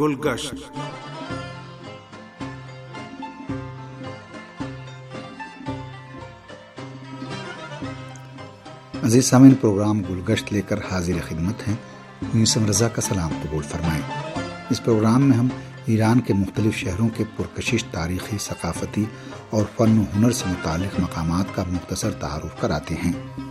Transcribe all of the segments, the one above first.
گلگشت۔ عزیز سامعین، پروگرام گلگشت لے کر حاضر خدمت ہیں۔ یوسم رضا کا سلام قبول فرمائیں۔ اس پروگرام میں ہم ایران کے مختلف شہروں کے پرکشش تاریخی، ثقافتی اور فن و ہنر سے متعلق مقامات کا مختصر تعارف کراتے ہیں۔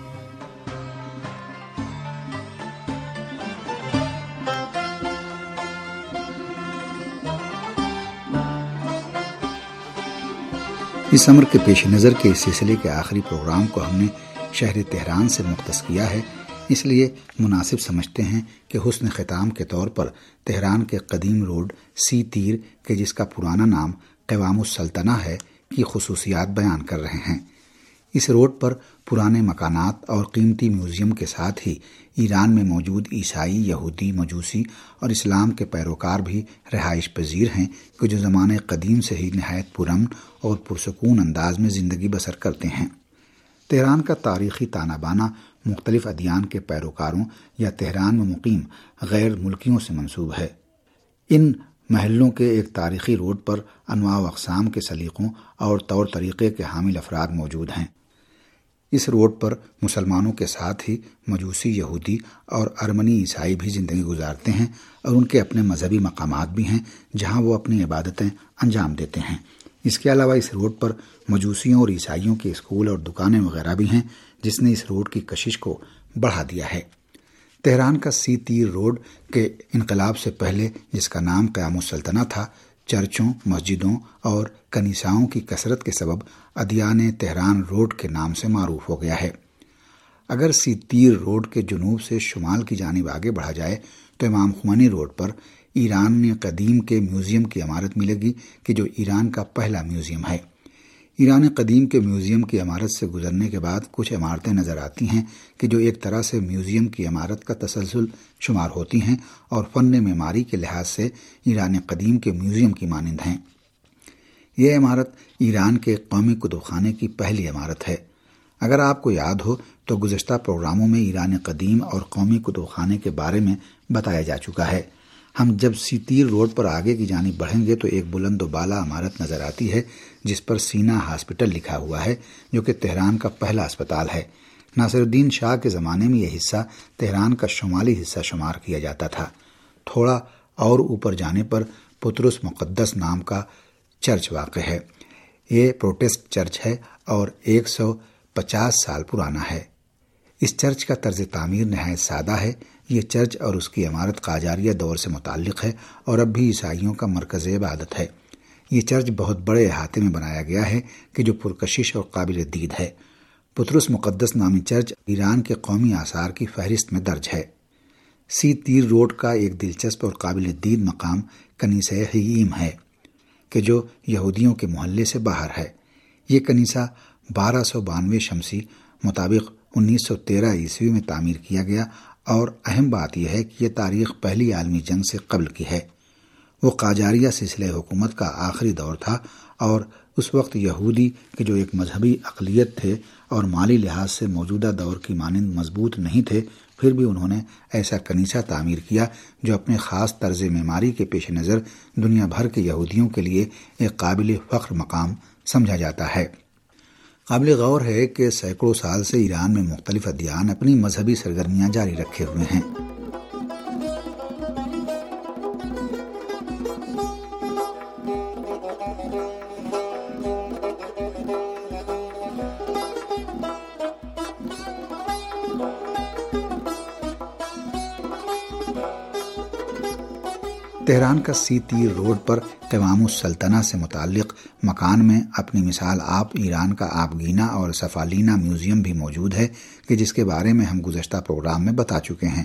اس عمر کے پیش نظر کے اس سلسلے کے آخری پروگرام کو ہم نے شہر تہران سے مختص کیا ہے۔ اس لیے مناسب سمجھتے ہیں کہ حسن خطام کے طور پر تہران کے قدیم روڈ سی تیر کے جس کا پرانا نام قوام السلطنہ ہے، کی خصوصیات بیان کر رہے ہیں۔ اس روڈ پر پرانے مکانات اور قیمتی میوزیم کے ساتھ ہی ایران میں موجود عیسائی، یہودی، مجوسی اور اسلام کے پیروکار بھی رہائش پذیر ہیں کہ جو زمانے قدیم سے ہی نہایت پرامن اور پرسکون انداز میں زندگی بسر کرتے ہیں۔ تہران کا تاریخی تانہ بانا مختلف ادیان کے پیروکاروں یا تہران میں مقیم غیر ملکیوں سے منسوب ہے۔ ان محلوں کے ایک تاریخی روڈ پر انواع و اقسام کے سلیقوں اور طور طریقے کے حامل افراد موجود ہیں۔ اس روڈ پر مسلمانوں کے ساتھ ہی مجوسی یہودی اور ارمنی عیسائی بھی زندگی گزارتے ہیں اور ان کے اپنے مذہبی مقامات بھی ہیں جہاں وہ اپنی عبادتیں انجام دیتے ہیں۔ اس کے علاوہ اس روڈ پر مجوسیوں اور عیسائیوں کے اسکول اور دکانیں وغیرہ بھی ہیں، جس نے اس روڈ کی کشش کو بڑھا دیا ہے۔ تہران کا سی تیر روڈ کے انقلاب سے پہلے جس کا نام قیام السلطنہ تھا چرچوں، مسجدوں اور کنیساؤں کی کثرت کے سبب ادیان تہران روڈ کے نام سے معروف ہو گیا ہے۔ اگر سی تیر روڈ کے جنوب سے شمال کی جانب آگے بڑھا جائے تو امام خمانی روڈ پر ایران قدیم کے میوزیم کی عمارت ملے گی کہ جو ایران کا پہلا میوزیم ہے۔ ایران قدیم کے میوزیم کی عمارت سے گزرنے کے بعد کچھ عمارتیں نظر آتی ہیں کہ جو ایک طرح سے میوزیم کی عمارت کا تسلسل شمار ہوتی ہیں اور فن معماری کے لحاظ سے ایران قدیم کے میوزیم کی مانند ہیں۔ یہ عمارت ایران کے قومی کتب خانے کی پہلی عمارت ہے۔ اگر آپ کو یاد ہو تو گزشتہ پروگراموں میں ایران قدیم اور قومی کتب خانے کے بارے میں بتایا جا چکا ہے۔ ہم جب سیتیر روڈ پر آگے کی جانب بڑھیں گے تو ایک بلند و بالا عمارت نظر آتی ہے، جس پر سینا ہاسپٹل لکھا ہوا ہے، جو کہ تہران کا پہلا اسپتال ہے۔ ناصر الدین شاہ کے زمانے میں یہ حصہ تہران کا شمالی حصہ شمار کیا جاتا تھا۔ تھوڑا اور اوپر جانے پر پترس مقدس نام کا چرچ واقع ہے۔ یہ پروٹیسٹ چرچ ہے اور ایک سو پچاس سال پرانا ہے۔ اس چرچ کا طرز تعمیر نہایت سادہ ہے۔ یہ چرچ اور اس کی عمارت قاجاریہ دور سے متعلق ہے اور اب بھی عیسائیوں کا مرکز عبادت ہے۔ یہ چرچ بہت بڑے احاطے میں بنایا گیا ہے کہ جو پرکشش اور قابل دید ہے۔ پترس مقدس نامی چرچ ایران کے قومی آثار کی فہرست میں درج ہے۔ سی تیر روڈ کا ایک دلچسپ اور قابل دید مقام کنیسہ حیم ہے کہ جو یہودیوں کے محلے سے باہر ہے۔ یہ کنیسہ بارہ سو بانوے شمسی مطابق انیس سو تیرہ عیسوی میں تعمیر کیا گیا اور اہم بات یہ ہے کہ یہ تاریخ پہلی عالمی جنگ سے قبل کی ہے۔ وہ قاجاریہ سلسلہ حکومت کا آخری دور تھا اور اس وقت یہودی کے جو ایک مذہبی اقلیت تھے اور مالی لحاظ سے موجودہ دور کی مانند مضبوط نہیں تھے، پھر بھی انہوں نے ایسا کنیسہ تعمیر کیا جو اپنے خاص طرز معماری کے پیش نظر دنیا بھر کے یہودیوں کے لیے ایک قابل فخر مقام سمجھا جاتا ہے۔ قابل غور ہے کہ سینکڑوں سال سے ایران میں مختلف ادیان اپنی مذہبی سرگرمیاں جاری رکھے ہوئے ہیں۔ تہران کا سی تیر روڈ پر قوام السلطنہ سے متعلق مکان میں اپنی مثال آپ ایران کا آپ گینا اور سفالینہ میوزیم بھی موجود ہے کہ جس کے بارے میں ہم گزشتہ پروگرام میں بتا چکے ہیں۔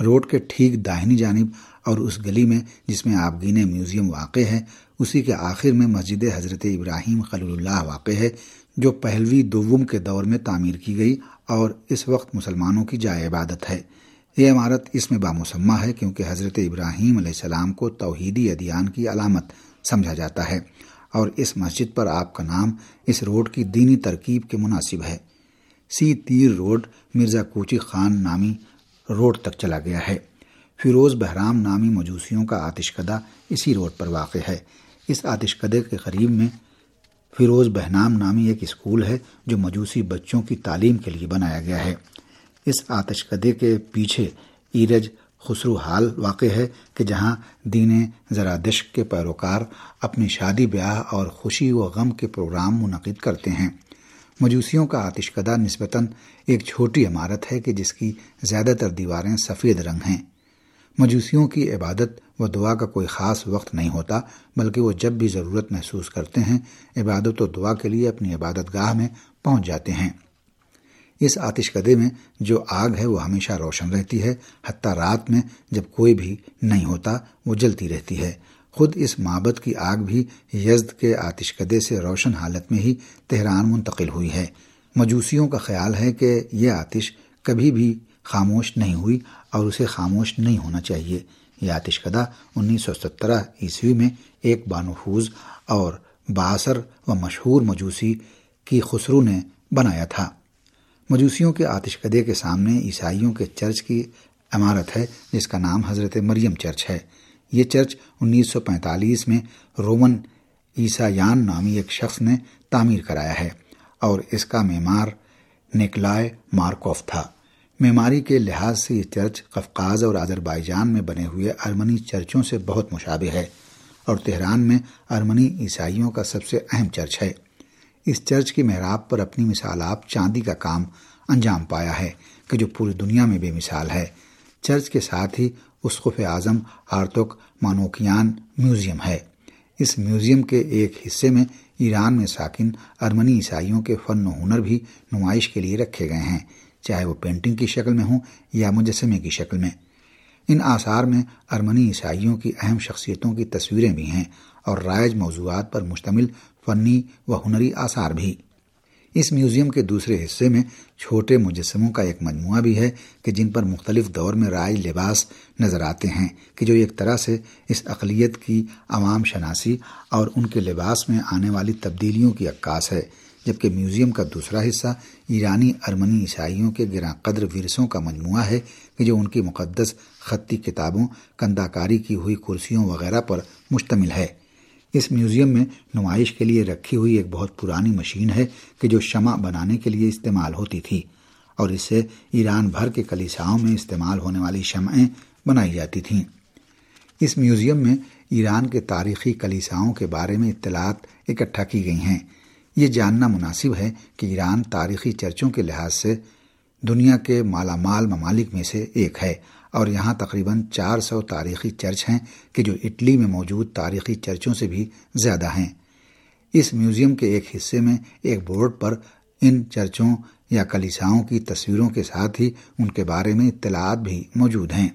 روڈ کے ٹھیک داہنی جانب اور اس گلی میں جس میں آپ گینے میوزیم واقع ہے، اسی کے آخر میں مسجد حضرت ابراہیم خلی اللہ واقع ہے، جو پہلوی دوم کے دور میں تعمیر کی گئی اور اس وقت مسلمانوں کی جائے عبادت ہے۔ یہ عمارت اس میں بامسمہ ہے کیونکہ حضرت ابراہیم علیہ السلام کو توحیدی ادیان کی علامت سمجھا جاتا ہے اور اس مسجد پر آپ کا نام اس روڈ کی دینی ترکیب کے مناسب ہے۔ سی تیر روڈ مرزا کوچی خان نامی روڈ تک چلا گیا ہے۔ فیروز بہرام نامی مجوسیوں کا آتش کدہ اسی روڈ پر واقع ہے۔ اس آتش کدے کے قریب میں فیروز بہنام نامی ایک اسکول ہے جو مجوسی بچوں کی تعلیم کے لیے بنایا گیا ہے۔ اس آتش کدے کے پیچھے ایرج خسرو حال واقع ہے کہ جہاں دین زرادشت کے پیروکار اپنی شادی بیاہ اور خوشی و غم کے پروگرام منعقد کرتے ہیں۔ مجوسیوں کا آتش کدہ نسبتاً ایک چھوٹی عمارت ہے کہ جس کی زیادہ تر دیواریں سفید رنگ ہیں۔ مجوسیوں کی عبادت و دعا کا کوئی خاص وقت نہیں ہوتا، بلکہ وہ جب بھی ضرورت محسوس کرتے ہیں، عبادت و دعا کے لیے اپنی عبادت گاہ میں پہنچ جاتے ہیں۔ اس آتش کدے میں جو آگ ہے وہ ہمیشہ روشن رہتی ہے، حتیٰ رات میں جب کوئی بھی نہیں ہوتا، وہ جلتی رہتی ہے۔ خود اس معبد کی آگ بھی یزد کے آتش کدے سے روشن حالت میں ہی تہران منتقل ہوئی ہے۔ مجوسیوں کا خیال ہے کہ یہ آتش کبھی بھی خاموش نہیں ہوئی اور اسے خاموش نہیں ہونا چاہیے۔ یہ آتش کدہ انیس سو سترہ عیسوی میں ایک بانفوز اور باثر و مشہور مجوسی کی خسرو نے بنایا تھا۔ مجوسیوں کے آتش کدے کے سامنے عیسائیوں کے چرچ کی عمارت ہے، جس کا نام حضرت مریم چرچ ہے۔ یہ چرچ انیس سو پینتالیس میں رومن عیسایان نامی ایک شخص نے تعمیر کرایا ہے اور اس کا معمار نکلائے مارکوف تھا۔ معماری کے لحاظ سے یہ چرچ قفقاز اور آذربائیجان میں بنے ہوئے ارمنی چرچوں سے بہت مشابہ ہے اور تہران میں ارمنی عیسائیوں کا سب سے اہم چرچ ہے۔ اس چرچ کی محراب پر اپنی مثالات چاندی کا کام انجام پایا ہے کہ جو پوری دنیا میں بے مثال ہے۔ چرچ کے ساتھ ہی اسقف اعظم آرتک مانوکیان میوزیم ہے۔ اس میوزیم کے ایک حصے میں ایران میں ساکن ارمنی عیسائیوں کے فن و ہنر بھی نمائش کے لیے رکھے گئے ہیں، چاہے وہ پینٹنگ کی شکل میں ہوں یا مجسمے کی شکل میں۔ ان آثار میں ارمنی عیسائیوں کی اہم شخصیتوں کی تصویریں بھی ہیں اور رائج موضوعات پر مشتمل فنی و ہنری آثار بھی۔ اس میوزیم کے دوسرے حصے میں چھوٹے مجسموں کا ایک مجموعہ بھی ہے کہ جن پر مختلف دور میں رائج لباس نظر آتے ہیں کہ جو ایک طرح سے اس اقلیت کی عوام شناسی اور ان کے لباس میں آنے والی تبدیلیوں کی عکاس ہے، جبکہ میوزیم کا دوسرا حصہ ایرانی ارمنی عیسائیوں کے گراں قدر ورثوں کا مجموعہ ہے کہ جو ان کی مقدس خطی کتابوں، کنداکاری کی ہوئی کرسیوں وغیرہ پر مشتمل ہے۔ اس میوزیم میں نمائش کے لیے رکھی ہوئی ایک بہت پرانی مشین ہے کہ جو شمع بنانے کے لیے استعمال ہوتی تھی، اور اس سے ایران بھر کے کلیساؤں میں استعمال ہونے والی شمعیں بنائی جاتی تھیں۔ اس میوزیم میں ایران کے تاریخی کلیساؤں کے بارے میں اطلاعات اکٹھا کی گئی ہیں۔ یہ جاننا مناسب ہے کہ ایران تاریخی چرچوں کے لحاظ سے دنیا کے مالا مال ممالک میں سے ایک ہے اور یہاں تقریباً چار سو تاریخی چرچ ہیں کہ جو اٹلی میں موجود تاریخی چرچوں سے بھی زیادہ ہیں۔ اس میوزیم کے ایک حصے میں ایک بورڈ پر ان چرچوں یا کلیساؤں کی تصویروں کے ساتھ ہی ان کے بارے میں اطلاعات بھی موجود ہیں۔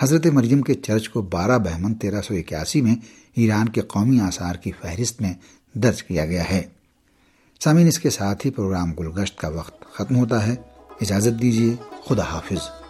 حضرت مریم کے چرچ کو بارہ بہمن تیرہ سو اکیاسی میں ایران کے قومی آثار کی فہرست میں درج کیا گیا ہے۔ سامعین، اس کے ساتھ ہی پروگرام گلگشت کا وقت ختم ہوتا ہے۔ اجازت دیجیے، خدا حافظ۔